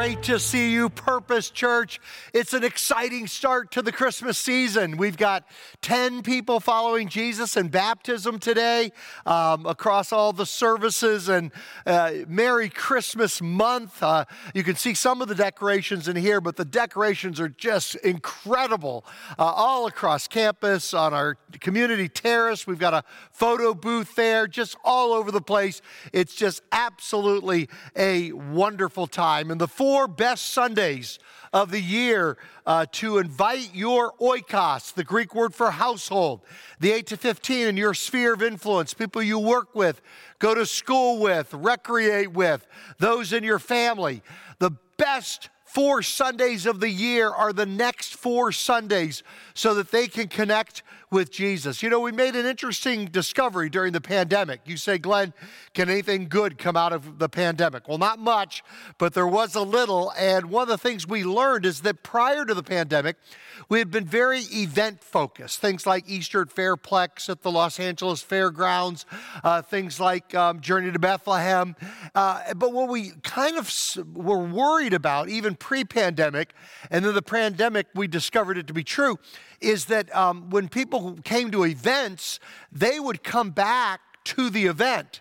great to see you, Purpose Church. It's an exciting start to the Christmas season. We've got 10 people following Jesus in baptism today um, across all the services, and uh, Merry Christmas month. Uh, you can see some of the decorations in here, but the decorations are just incredible uh, all across campus, on our community terrace. We've got a photo booth there, just all over the place. It's just absolutely a wonderful time. And the four best Sundays of the year uh, to invite your oikos, the Greek word for household, the 8 to 15 in your sphere of influence, people you work with, go to school with, recreate with, those in your family. The best four Sundays of the year are the next four Sundays so that they can connect with Jesus. You know, we made an interesting discovery during the pandemic. You say, Glenn, can anything good come out of the pandemic? Well, not much, but there was a little. And one of the things we learned is that prior to the pandemic, we had been very event focused. Things like Easter at Fairplex at the Los Angeles Fairgrounds, uh, things like um, Journey to Bethlehem. Uh, but what we kind of were worried about, even pre pandemic, and then the pandemic, we discovered it to be true, is that um, when people came to events, they would come back to the event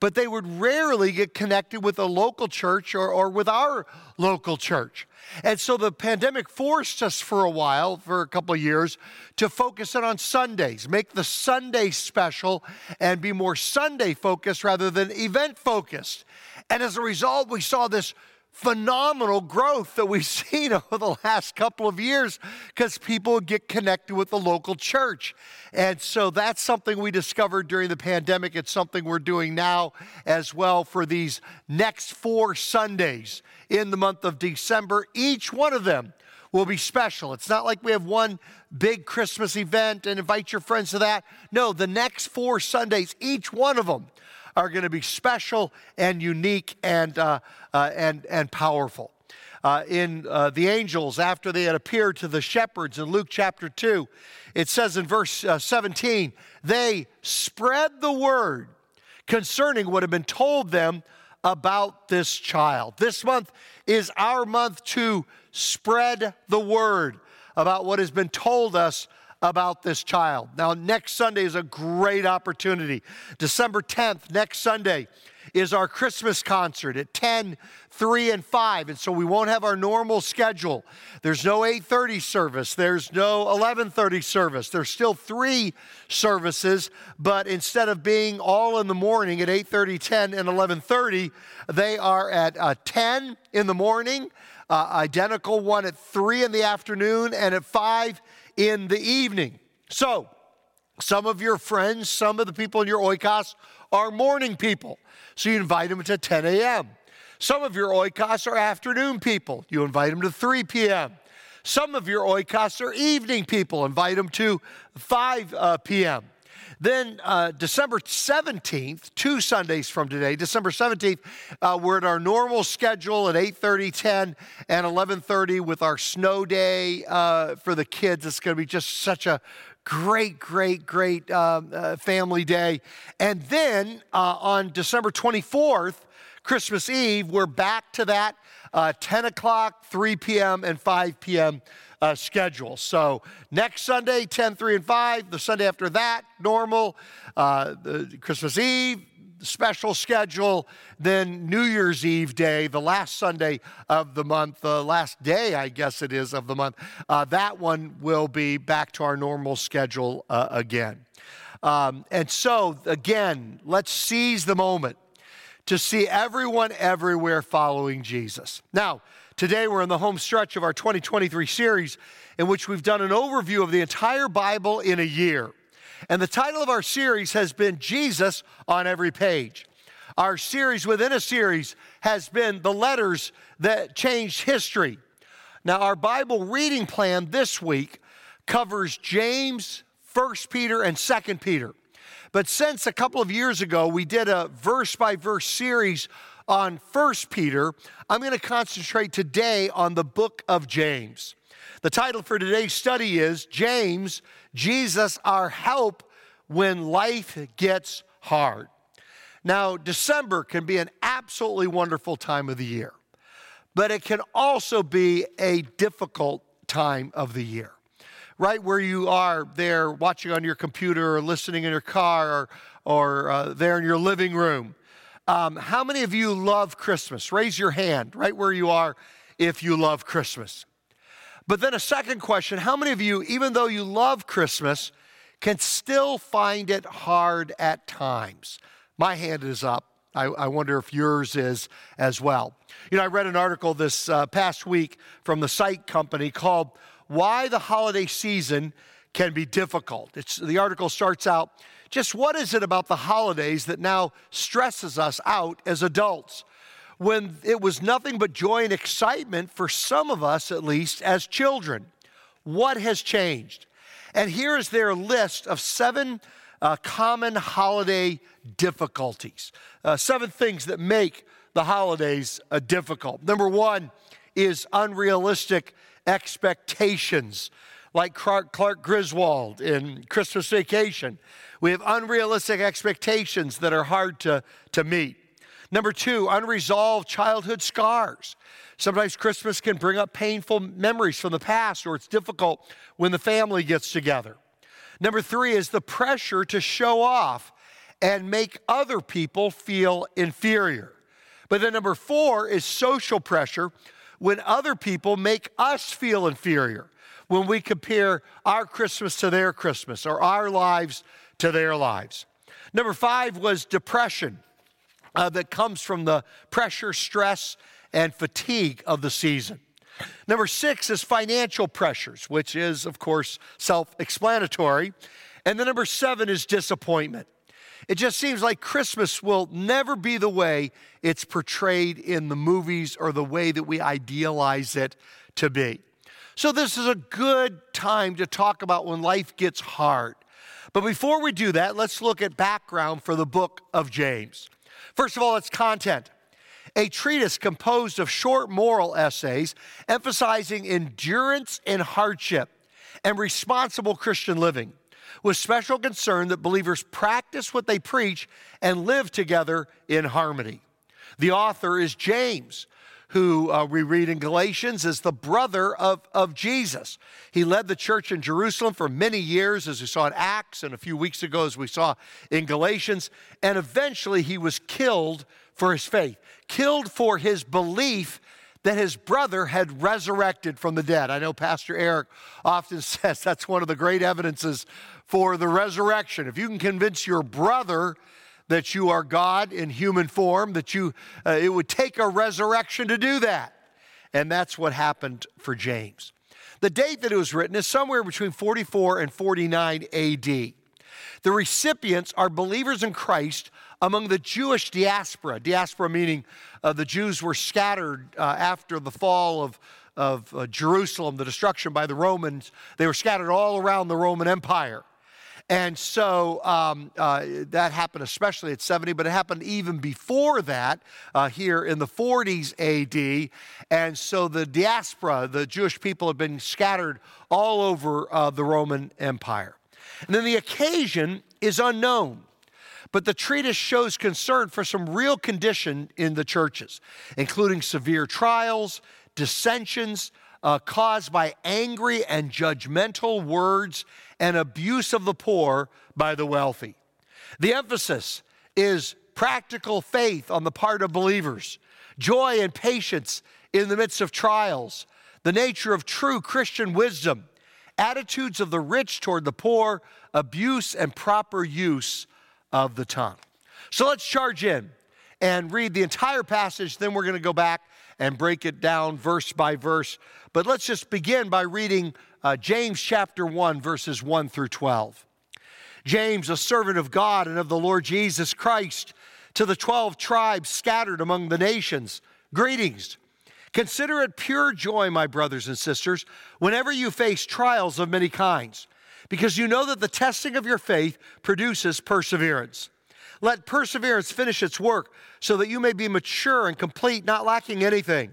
but they would rarely get connected with a local church or, or with our local church. And so the pandemic forced us for a while, for a couple of years, to focus it on Sundays, make the Sunday special and be more Sunday focused rather than event focused. And as a result, we saw this phenomenal growth that we've seen over the last couple of years because people get connected with the local church. And so that's something we discovered during the pandemic. It's something we're doing now as well for these next four Sundays in the month of December. Each one of them will be special. It's not like we have one big Christmas event and invite your friends to that. No, the next four Sundays, each one of them are going to be special and unique and, uh, uh, and, and powerful. Uh, in uh, the angels, after they had appeared to the shepherds in Luke chapter 2, it says in verse uh, 17, they spread the word concerning what had been told them about this child. This month is our month to spread the word about what has been told us about this child. Now, next Sunday is a great opportunity. December 10th, next Sunday, is our Christmas concert at 10, 3, and 5. And so we won't have our normal schedule. There's no 8:30 service, there's no 11:30 service. There's still three services, but instead of being all in the morning at 8:30, 10, and 11:30, they are at uh, 10 in the morning, uh, identical one at 3 in the afternoon, and at 5 in the evening. So, some of your friends, some of the people in your oikos are morning people. So you invite them to 10 a.m. Some of your oikos are afternoon people. You invite them to 3 p.m. Some of your oikos are evening people. Invite them to 5 uh, p.m. Then uh, December 17th, two Sundays from today, December 17th, uh, we're at our normal schedule at 8:30, 10, and 11:30 with our snow day uh, for the kids. It's going to be just such a great, great, great um, uh, family day. And then uh, on December 24th, Christmas Eve, we're back to that uh, 10 o'clock, 3 p.m., and 5 p.m uh, schedule. So next Sunday, 10, 3, and 5. The Sunday after that, normal. Uh, the Christmas Eve, special schedule. Then New Year's Eve day, the last Sunday of the month, the last day, I guess it is, of the month. Uh, that one will be back to our normal schedule uh, again. Um, and so, again, let's seize the moment to see everyone everywhere following Jesus. Now, Today, we're in the home stretch of our 2023 series in which we've done an overview of the entire Bible in a year. And the title of our series has been Jesus on Every Page. Our series within a series has been the letters that changed history. Now, our Bible reading plan this week covers James, 1 Peter, and 2 Peter. But since a couple of years ago we did a verse by verse series on First Peter, I'm going to concentrate today on the book of James. The title for today's study is James, Jesus, our help when life gets hard. Now, December can be an absolutely wonderful time of the year. but it can also be a difficult time of the year. Right where you are there watching on your computer or listening in your car or, or uh, there in your living room. Um, how many of you love Christmas? Raise your hand right where you are if you love Christmas. But then a second question how many of you, even though you love Christmas, can still find it hard at times? My hand is up. I, I, wonder if yours is as well. You know, I read an article this uh, past week from the site company called Why the Holiday Season Can Be Difficult. It's, the article starts out just what is it about the holidays that now stresses us out as adults? When it was nothing but joy and excitement for some of us, at least, as children. What has changed? And here is their list of seven uh, common holiday difficulties. Uh, seven things that make the holidays uh, difficult. Number one is unrealistic expectations, like Clark, Clark Griswold in Christmas Vacation. We have unrealistic expectations that are hard to, to meet. Number two, unresolved childhood scars. Sometimes Christmas can bring up painful memories from the past, or it's difficult when the family gets together. Number three is the pressure to show off and make other people feel inferior. But then number four is social pressure when other people make us feel inferior, when we compare our Christmas to their Christmas or our lives to their lives. Number five was depression uh, that comes from the pressure, stress, and fatigue of the season. Number six is financial pressures, which is, of course, self explanatory. And the number seven is disappointment. It just seems like Christmas will never be the way it's portrayed in the movies or the way that we idealize it to be. So, this is a good time to talk about when life gets hard. But before we do that, let's look at background for the book of James. First of all, its content a treatise composed of short moral essays emphasizing endurance and hardship and responsible Christian living, with special concern that believers practice what they preach and live together in harmony. The author is James, who uh, we read in Galatians is the brother of, of Jesus. He led the church in Jerusalem for many years, as we saw in Acts, and a few weeks ago, as we saw in Galatians, and eventually he was killed for his faith, killed for his belief that his brother had resurrected from the dead. I know Pastor Eric often says that's one of the great evidences for the resurrection. If you can convince your brother that you are God in human form, that you uh, it would take a resurrection to do that. And that's what happened for James. The date that it was written is somewhere between 44 and 49 AD. The recipients are believers in Christ among the Jewish diaspora, diaspora meaning uh, the Jews were scattered uh, after the fall of, of uh, Jerusalem, the destruction by the Romans. They were scattered all around the Roman Empire. And so um, uh, that happened especially at 70, but it happened even before that uh, here in the 40s AD. And so the diaspora, the Jewish people, had been scattered all over uh, the Roman Empire. And then the occasion is unknown. But the treatise shows concern for some real condition in the churches, including severe trials, dissensions uh, caused by angry and judgmental words and abuse of the poor by the wealthy. The emphasis is practical faith on the part of believers, joy and patience in the midst of trials, the nature of true Christian wisdom, attitudes of the rich toward the poor, abuse and proper use of the tongue. So let's charge in and read the entire passage. Then we're going to go back and break it down verse by verse. But let's just begin by reading uh, James chapter 1, verses 1 through 12. James, a servant of God and of the Lord Jesus Christ, to the 12 tribes scattered among the nations, greetings. Consider it pure joy, my brothers and sisters, whenever you face trials of many kinds because you know that the testing of your faith produces perseverance. Let perseverance finish its work so that you may be mature and complete, not lacking anything.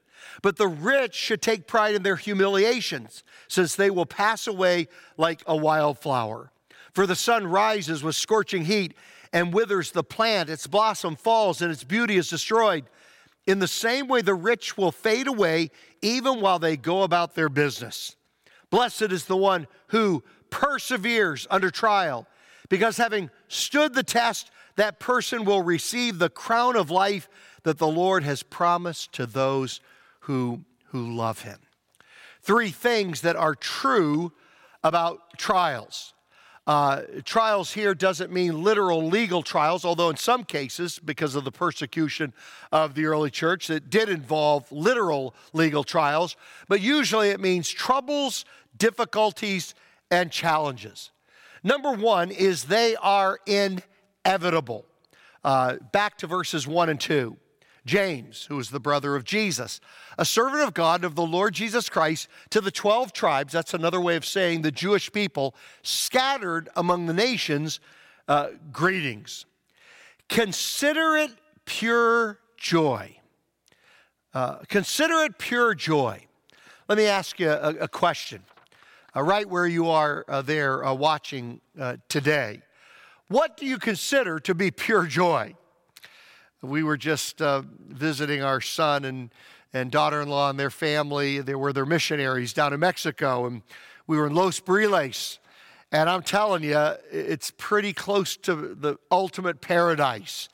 But the rich should take pride in their humiliations, since they will pass away like a wildflower. For the sun rises with scorching heat and withers the plant, its blossom falls, and its beauty is destroyed. In the same way, the rich will fade away even while they go about their business. Blessed is the one who perseveres under trial, because having stood the test, that person will receive the crown of life that the Lord has promised to those who, who love him. Three things that are true about trials. Uh, trials here doesn't mean literal legal trials, although in some cases, because of the persecution of the early church, it did involve literal legal trials. But usually it means troubles, difficulties, and challenges. Number one is they are inevitable. Uh, back to verses one and two. James, who was the brother of Jesus, a servant of God of the Lord Jesus Christ, to the 12 tribes, that's another way of saying the Jewish people, scattered among the nations, uh, greetings. Consider it pure joy. Uh, consider it pure joy. Let me ask you a, a question. Uh, right where you are uh, there uh, watching uh, today, what do you consider to be pure joy? We were just uh, visiting our son and, and daughter in law and their family. They were their missionaries down in Mexico, and we were in Los Barriles. And I'm telling you, it's pretty close to the ultimate paradise.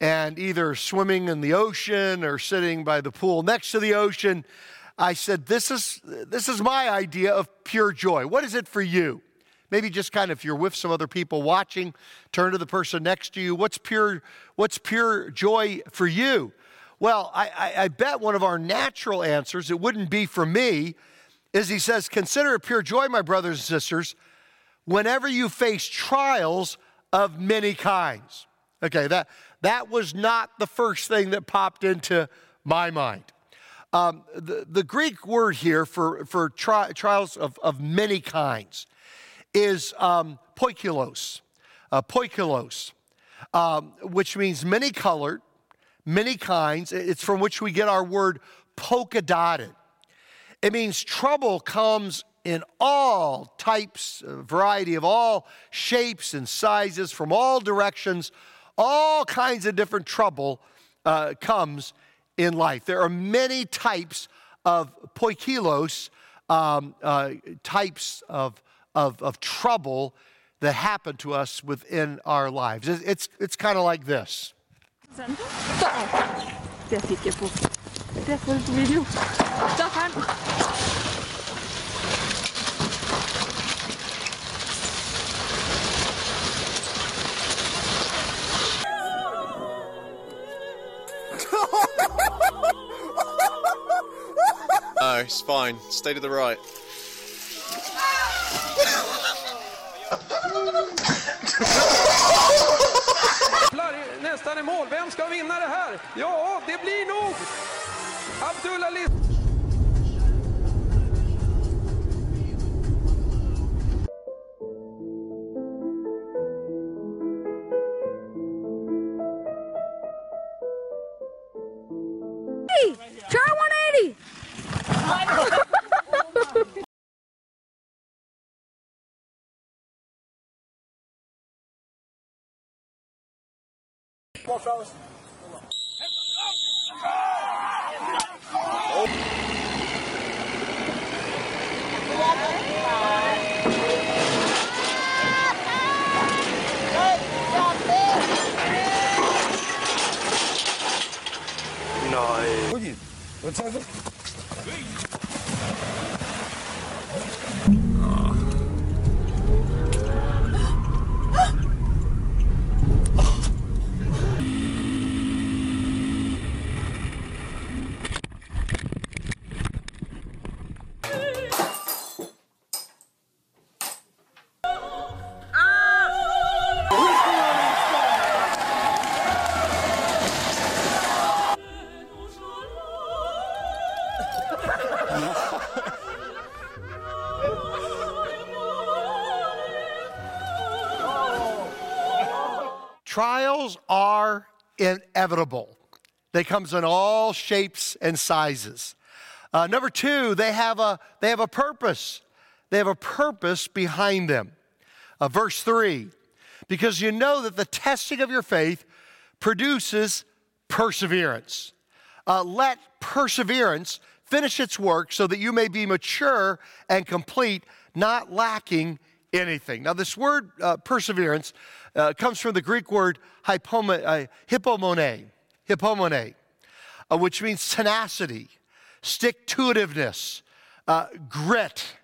And either swimming in the ocean or sitting by the pool next to the ocean, I said, This is, this is my idea of pure joy. What is it for you? Maybe just kind of if you're with some other people watching, turn to the person next to you. What's pure, what's pure joy for you? Well, I, I, I bet one of our natural answers, it wouldn't be for me, is he says, Consider it pure joy, my brothers and sisters, whenever you face trials of many kinds. Okay, that, that was not the first thing that popped into my mind. Um, the, the Greek word here for, for tri- trials of, of many kinds is um, poikilos, uh, poikilos, um, which means many colored, many kinds. It's from which we get our word polka dotted. It means trouble comes in all types, variety of all shapes and sizes, from all directions, all kinds of different trouble uh, comes in life. There are many types of poikilos, um, uh, types of of, of trouble that happen to us within our lives. It's, it's, it's kind of like this. No, it's fine. Stay to the right. Nästan i mål. Vem ska vinna det här? Ja, det blir nog Abdullah Liss. Come on, fellas. Nein. Ui. Inevitable. They comes in all shapes and sizes. Uh, number two, they have a they have a purpose. They have a purpose behind them. Uh, verse three, because you know that the testing of your faith produces perseverance. Uh, let perseverance finish its work so that you may be mature and complete, not lacking anything. Now, this word uh, perseverance uh, comes from the Greek word hypomone, uh, hippomone, hippomone uh, which means tenacity, stick to itiveness, uh, grit.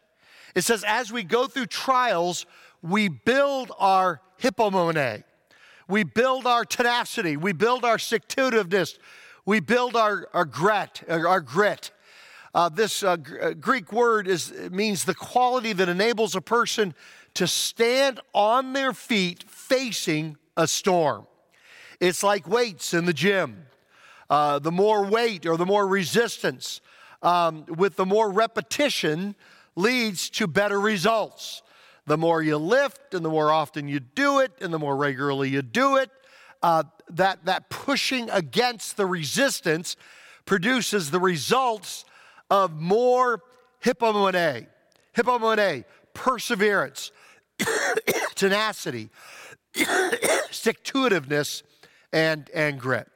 It says, as we go through trials, we build our hippomone. We build our tenacity. We build our stick to itiveness. We build our, our grit. Our grit. Uh, this uh, uh, Greek word is, means the quality that enables a person to stand on their feet facing a storm. It's like weights in the gym. Uh, the more weight or the more resistance um, with the more repetition leads to better results. The more you lift and the more often you do it and the more regularly you do it, uh, that, that pushing against the resistance produces the results of more hippomone, hippomone, perseverance, tenacity, stick to and, and grit.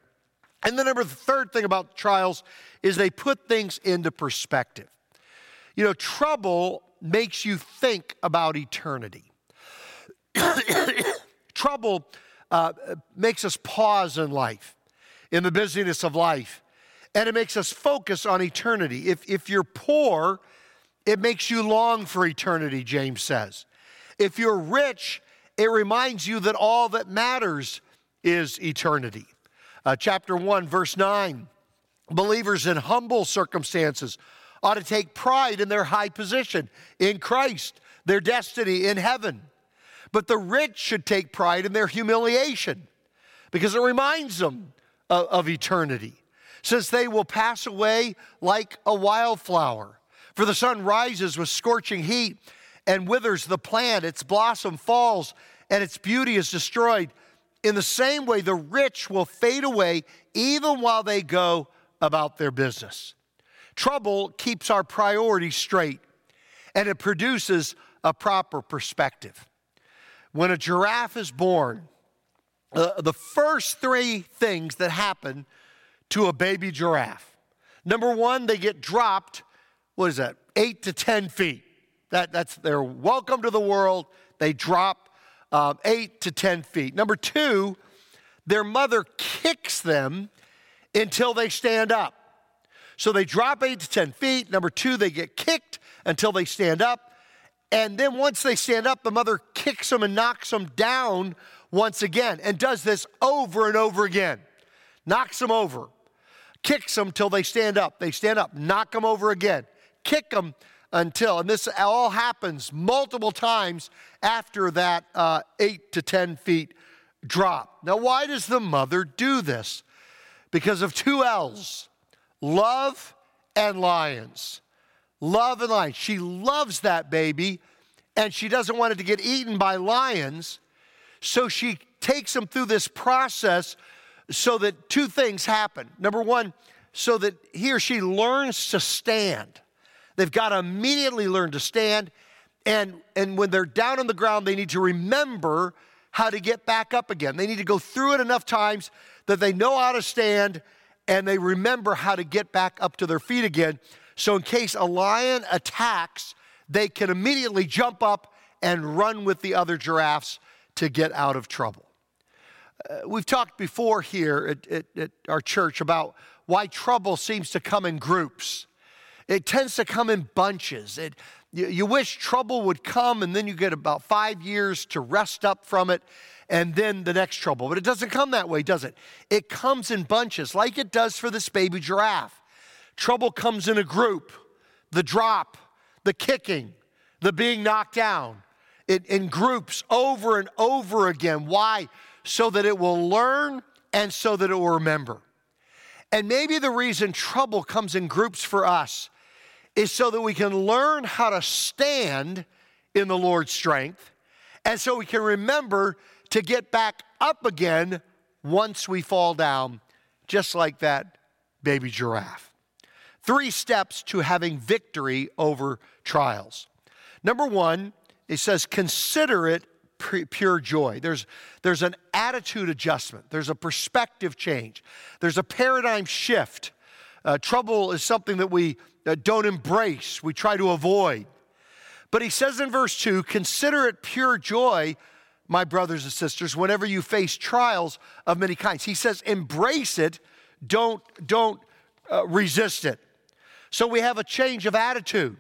And the number the third thing about trials is they put things into perspective. You know, trouble makes you think about eternity. trouble uh, makes us pause in life, in the busyness of life, and it makes us focus on eternity. If, if you're poor, it makes you long for eternity, James says. If you're rich, it reminds you that all that matters is eternity. Uh, chapter 1, verse 9 believers in humble circumstances ought to take pride in their high position in Christ, their destiny in heaven. But the rich should take pride in their humiliation because it reminds them of, of eternity, since they will pass away like a wildflower. For the sun rises with scorching heat and withers the plant, its blossom falls, and its beauty is destroyed. In the same way, the rich will fade away even while they go about their business. Trouble keeps our priorities straight and it produces a proper perspective. When a giraffe is born, uh, the first three things that happen to a baby giraffe number one, they get dropped, what is that, eight to 10 feet. That, that's their welcome to the world. They drop um, eight to 10 feet. Number two, their mother kicks them until they stand up. So they drop eight to 10 feet. Number two, they get kicked until they stand up. And then once they stand up, the mother kicks them and knocks them down once again and does this over and over again. Knocks them over, kicks them till they stand up. They stand up, knock them over again, kick them until, and this all happens multiple times after that uh, eight to 10 feet drop. Now, why does the mother do this? Because of two L's love and lions. Love and lions. She loves that baby and she doesn't want it to get eaten by lions. So she takes him through this process so that two things happen. Number one, so that he or she learns to stand. They've got to immediately learn to stand. And, and when they're down on the ground, they need to remember how to get back up again. They need to go through it enough times that they know how to stand and they remember how to get back up to their feet again. So, in case a lion attacks, they can immediately jump up and run with the other giraffes to get out of trouble. Uh, we've talked before here at, at, at our church about why trouble seems to come in groups. It tends to come in bunches. It, you, you wish trouble would come, and then you get about five years to rest up from it, and then the next trouble. But it doesn't come that way, does it? It comes in bunches, like it does for this baby giraffe. Trouble comes in a group the drop, the kicking, the being knocked down, it, in groups over and over again. Why? So that it will learn and so that it will remember. And maybe the reason trouble comes in groups for us is so that we can learn how to stand in the Lord's strength and so we can remember to get back up again once we fall down, just like that baby giraffe. Three steps to having victory over trials. Number one, it says, consider it pure joy. There's, there's an attitude adjustment, there's a perspective change, there's a paradigm shift. Uh, trouble is something that we uh, don't embrace, we try to avoid. But he says in verse 2 consider it pure joy, my brothers and sisters, whenever you face trials of many kinds. He says embrace it, don't, don't uh, resist it. So we have a change of attitude.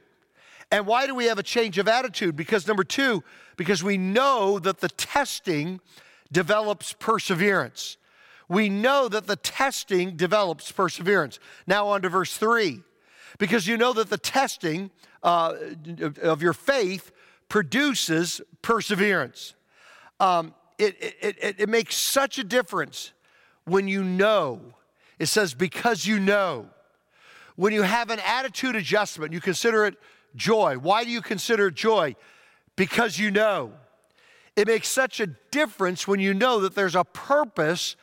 And why do we have a change of attitude? Because number two, because we know that the testing develops perseverance. We know that the testing develops perseverance. Now, on to verse three. Because you know that the testing uh, of your faith produces perseverance. Um, it, it, it, it makes such a difference when you know. It says, because you know. When you have an attitude adjustment, you consider it joy. Why do you consider joy? Because you know. It makes such a difference when you know that there's a purpose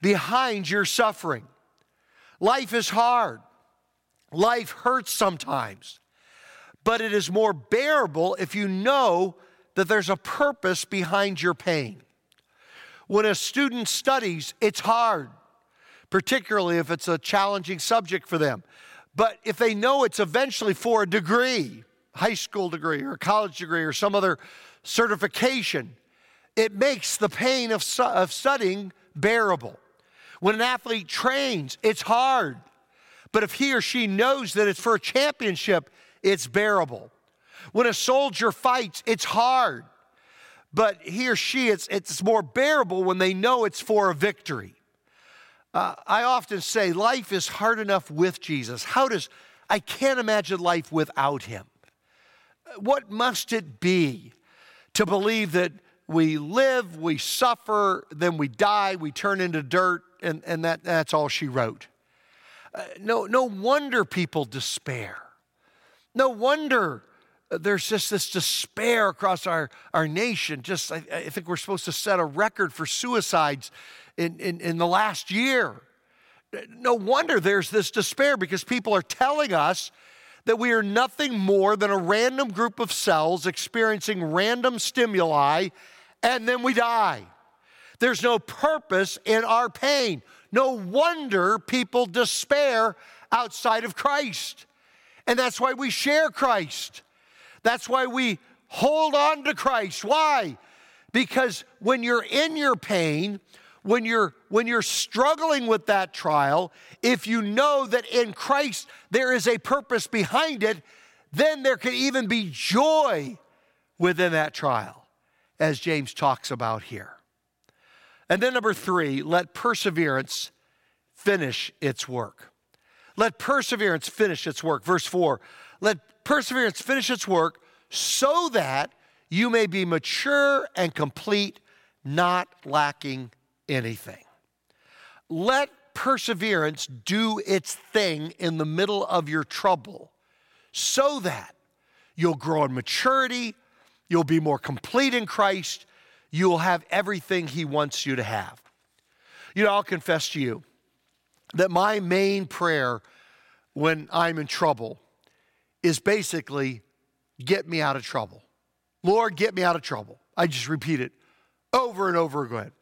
behind your suffering. Life is hard, life hurts sometimes, but it is more bearable if you know that there's a purpose behind your pain. When a student studies, it's hard, particularly if it's a challenging subject for them. But if they know it's eventually for a degree, high school degree or college degree or some other certification, it makes the pain of, of studying bearable. When an athlete trains, it's hard. But if he or she knows that it's for a championship, it's bearable. When a soldier fights, it's hard. But he or she, it's, it's more bearable when they know it's for a victory. Uh, I often say life is hard enough with Jesus. How does, I can't imagine life without him. What must it be to believe that we live, we suffer, then we die, we turn into dirt, and, and that, that's all she wrote? Uh, no, no wonder people despair. No wonder there's just this despair across our, our nation. Just, I, I think we're supposed to set a record for suicides in, in, in the last year. No wonder there's this despair because people are telling us that we are nothing more than a random group of cells experiencing random stimuli and then we die. There's no purpose in our pain. No wonder people despair outside of Christ. And that's why we share Christ. That's why we hold on to Christ. Why? Because when you're in your pain, when you're when you're struggling with that trial, if you know that in Christ there is a purpose behind it, then there can even be joy within that trial, as James talks about here. And then number 3, let perseverance finish its work. Let perseverance finish its work. Verse 4, let perseverance finish its work so that you may be mature and complete, not lacking anything. Let perseverance do its thing in the middle of your trouble so that you'll grow in maturity, you'll be more complete in Christ, you'll have everything He wants you to have. You know, I'll confess to you that my main prayer when I'm in trouble is basically get me out of trouble. Lord, get me out of trouble. I just repeat it over and over again.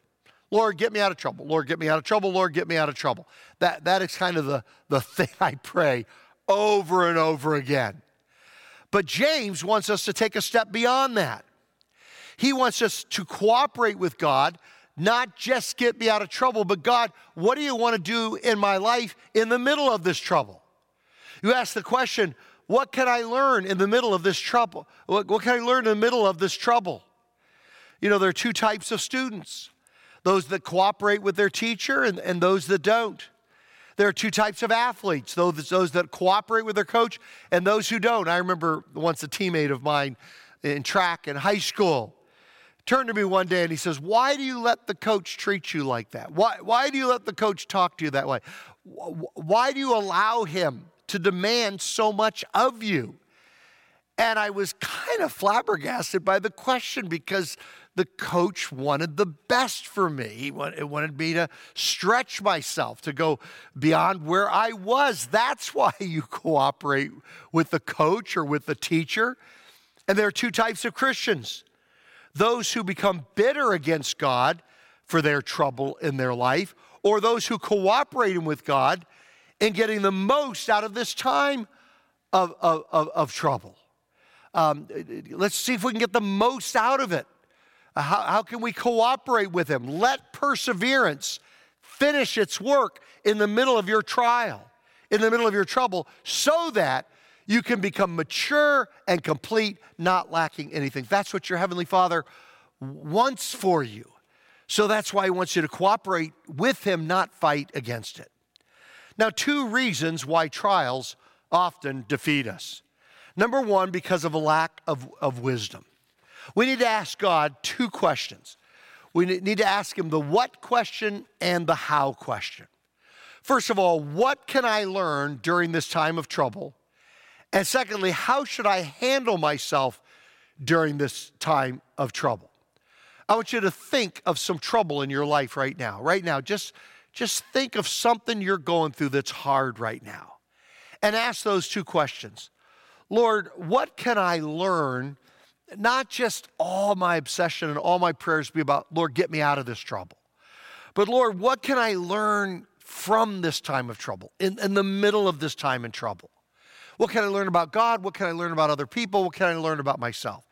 Lord, get me out of trouble. Lord, get me out of trouble. Lord, get me out of trouble. That, that is kind of the, the thing I pray over and over again. But James wants us to take a step beyond that. He wants us to cooperate with God, not just get me out of trouble, but God, what do you want to do in my life in the middle of this trouble? You ask the question, what can I learn in the middle of this trouble? What, what can I learn in the middle of this trouble? You know, there are two types of students those that cooperate with their teacher and, and those that don't. There are two types of athletes those, those that cooperate with their coach and those who don't. I remember once a teammate of mine in track in high school turned to me one day and he says, Why do you let the coach treat you like that? Why, why do you let the coach talk to you that way? Why do you allow him to demand so much of you? And I was kind of flabbergasted by the question because the coach wanted the best for me. He wanted me to stretch myself, to go beyond where I was. That's why you cooperate with the coach or with the teacher. And there are two types of Christians those who become bitter against God for their trouble in their life, or those who cooperate with God in getting the most out of this time of, of, of, of trouble. Um, let's see if we can get the most out of it. Uh, how, how can we cooperate with Him? Let perseverance finish its work in the middle of your trial, in the middle of your trouble, so that you can become mature and complete, not lacking anything. That's what your Heavenly Father wants for you. So that's why He wants you to cooperate with Him, not fight against it. Now, two reasons why trials often defeat us. Number one, because of a lack of, of wisdom. We need to ask God two questions. We need to ask Him the what question and the how question. First of all, what can I learn during this time of trouble? And secondly, how should I handle myself during this time of trouble? I want you to think of some trouble in your life right now. Right now, just, just think of something you're going through that's hard right now. And ask those two questions Lord, what can I learn? Not just all my obsession and all my prayers be about, Lord, get me out of this trouble. But Lord, what can I learn from this time of trouble, in, in the middle of this time in trouble? What can I learn about God? What can I learn about other people? What can I learn about myself?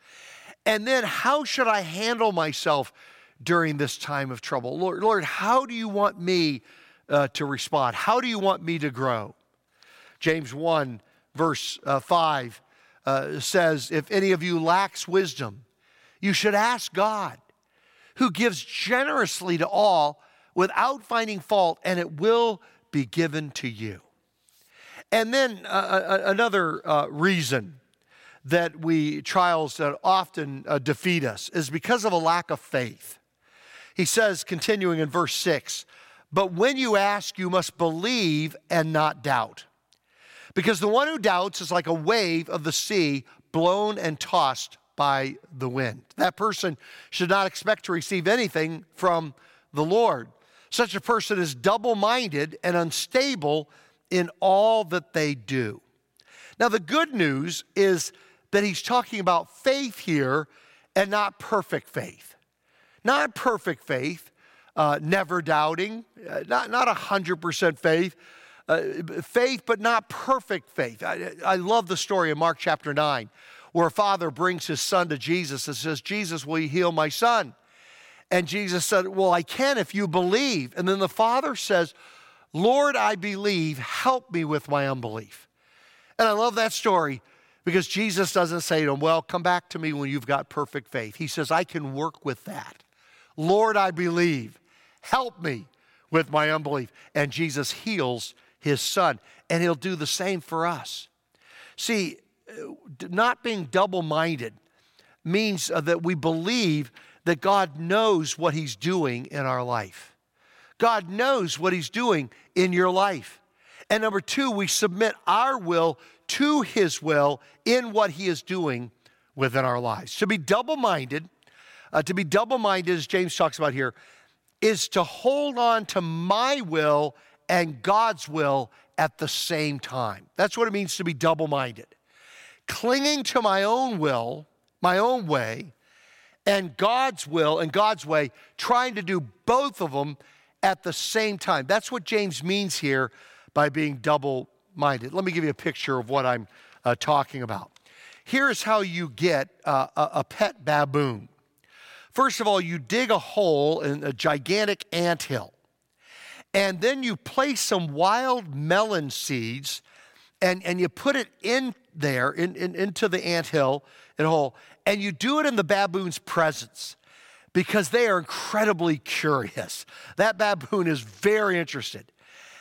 And then how should I handle myself during this time of trouble? Lord, Lord how do you want me uh, to respond? How do you want me to grow? James 1, verse uh, 5 uh, says, If any of you lacks wisdom, you should ask God, who gives generously to all without finding fault, and it will be given to you. And then uh, uh, uh, another uh, reason that we trials that often uh, defeat us is because of a lack of faith. He says, continuing in verse 6, but when you ask, you must believe and not doubt. Because the one who doubts is like a wave of the sea blown and tossed by the wind. That person should not expect to receive anything from the Lord. Such a person is double minded and unstable in all that they do. Now, the good news is that he's talking about faith here and not perfect faith. Not perfect faith, uh, never doubting, uh, not, not 100% faith, uh, faith, but not perfect faith. I, I love the story in Mark chapter 9 where a father brings his son to Jesus and says, Jesus, will you heal my son? And Jesus said, Well, I can if you believe. And then the father says, Lord, I believe, help me with my unbelief. And I love that story because Jesus doesn't say to him, Well, come back to me when you've got perfect faith. He says, I can work with that. Lord, I believe, help me with my unbelief. And Jesus heals his son, and he'll do the same for us. See, not being double minded means uh, that we believe that God knows what he's doing in our life. God knows what He's doing in your life. And number two, we submit our will to His will in what He is doing within our lives. To be double minded, uh, to be double minded, as James talks about here, is to hold on to my will and God's will at the same time. That's what it means to be double minded. Clinging to my own will, my own way, and God's will and God's way, trying to do both of them at the same time. That's what James means here by being double minded. Let me give you a picture of what I'm uh, talking about. Here's how you get uh, a, a pet baboon. First of all, you dig a hole in a gigantic ant hill, and then you place some wild melon seeds and, and you put it in there, in, in, into the ant hill and hole, and you do it in the baboon's presence because they are incredibly curious. That baboon is very interested.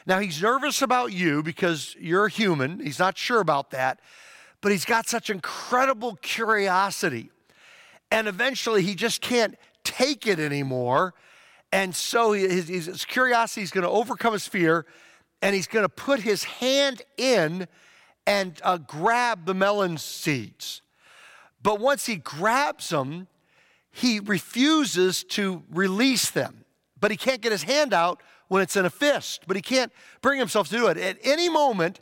Now, he's nervous about you because you're human. He's not sure about that, but he's got such incredible curiosity. And eventually, he just can't take it anymore. And so his, his curiosity is going to overcome his fear, and he's going to put his hand in and uh, grab the melon seeds. But once he grabs them, he refuses to release them. But he can't get his hand out when it's in a fist, but he can't bring himself to do it. At any moment,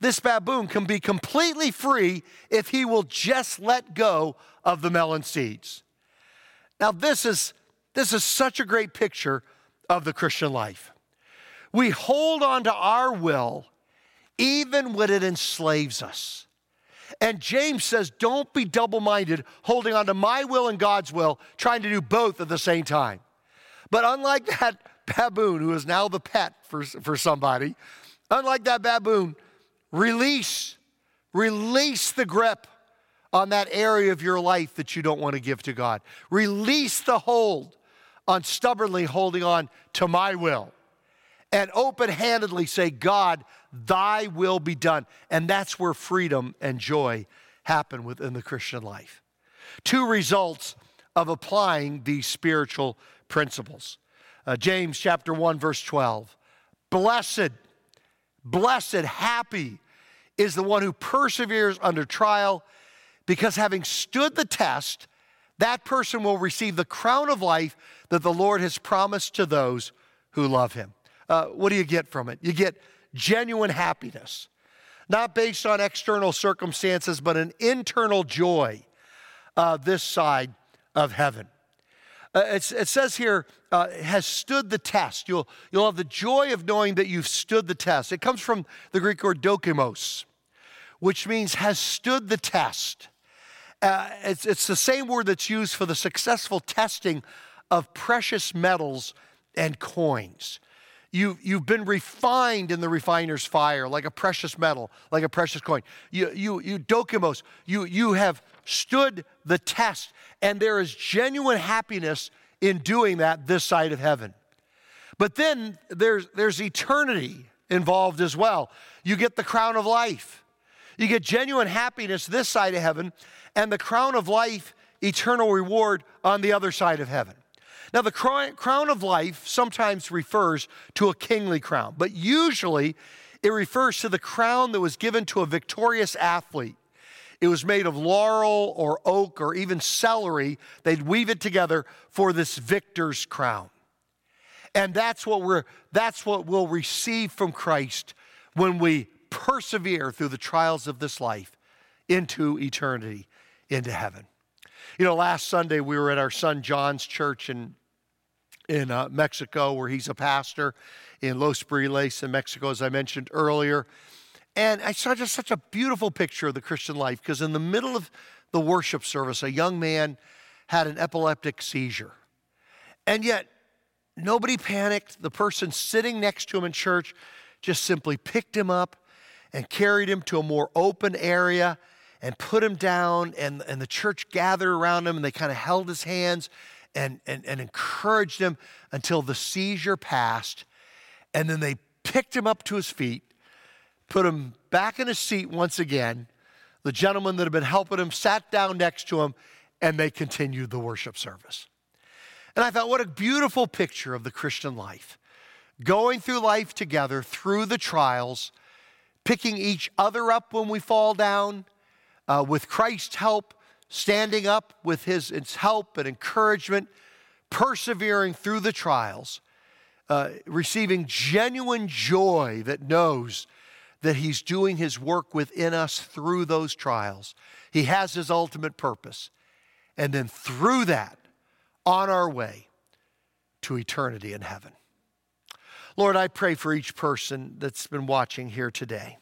this baboon can be completely free if he will just let go of the melon seeds. Now, this is, this is such a great picture of the Christian life. We hold on to our will even when it enslaves us. And James says, don't be double minded, holding on to my will and God's will, trying to do both at the same time. But unlike that baboon, who is now the pet for, for somebody, unlike that baboon, release, release the grip on that area of your life that you don't want to give to God. Release the hold on stubbornly holding on to my will and open handedly say, God, thy will be done. And that's where freedom and joy happen within the Christian life. Two results of applying these spiritual principles. Uh, James chapter 1, verse 12. Blessed, blessed, happy is the one who perseveres under trial, because having stood the test, that person will receive the crown of life that the Lord has promised to those who love him. Uh, what do you get from it? You get genuine happiness, not based on external circumstances, but an internal joy uh, this side of heaven. Uh, it says here, uh, has stood the test. You'll, you'll have the joy of knowing that you've stood the test. It comes from the Greek word dokimos, which means has stood the test. Uh, it's, it's the same word that's used for the successful testing of precious metals and coins. You, you've been refined in the refiner's fire like a precious metal, like a precious coin. You, you, you dokimos, you, you have stood the test, and there is genuine happiness in doing that this side of heaven. But then there's, there's eternity involved as well. You get the crown of life. You get genuine happiness this side of heaven, and the crown of life, eternal reward on the other side of heaven. Now, the crown of life sometimes refers to a kingly crown, but usually it refers to the crown that was given to a victorious athlete. It was made of laurel or oak or even celery. They'd weave it together for this victor's crown. And that's what we're that's what we'll receive from Christ when we persevere through the trials of this life into eternity, into heaven. You know, last Sunday we were at our son John's church in in uh, Mexico, where he's a pastor in Los Barriles in Mexico, as I mentioned earlier. And I saw just such a beautiful picture of the Christian life because in the middle of the worship service, a young man had an epileptic seizure. And yet, nobody panicked. The person sitting next to him in church just simply picked him up and carried him to a more open area and put him down. And, and the church gathered around him and they kind of held his hands and, and, and encouraged him until the seizure passed. And then they picked him up to his feet, put him back in his seat once again. The gentleman that had been helping him sat down next to him, and they continued the worship service. And I thought, what a beautiful picture of the Christian life. Going through life together, through the trials, picking each other up when we fall down, uh, with Christ's help, standing up with his, help and encouragement, persevering through the trials, uh, receiving genuine joy that knows that he's doing his work within us through those trials. He has his ultimate purpose. And then through that, on our way to eternity in heaven. Lord, I pray for each person that's been watching here today.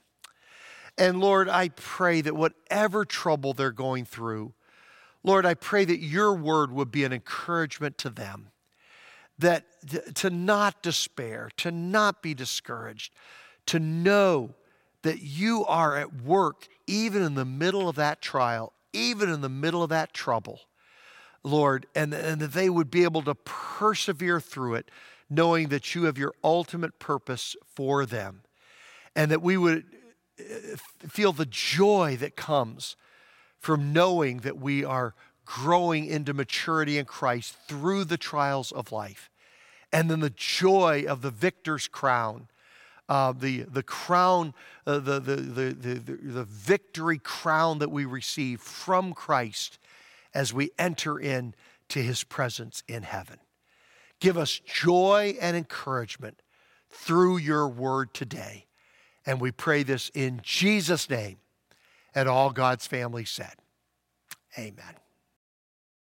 And Lord, I pray that whatever trouble they're going through, Lord, I pray that your word would be an encouragement to them, that to not despair, to not be discouraged, to know that you are at work even in the middle of that trial, even in the middle of that trouble, Lord, and, and that they would be able to persevere through it, knowing that you have your ultimate purpose for them, and that we would uh, feel the joy that comes from knowing that we are growing into maturity in Christ through the trials of life. And then the joy of the victor's crown uh, the, the crown, uh, the, the, the, the, the victory crown that we receive from Christ as we enter in to his presence in heaven. Give us joy and encouragement through your word today. And we pray this in Jesus' name. And all God's family said, Amen.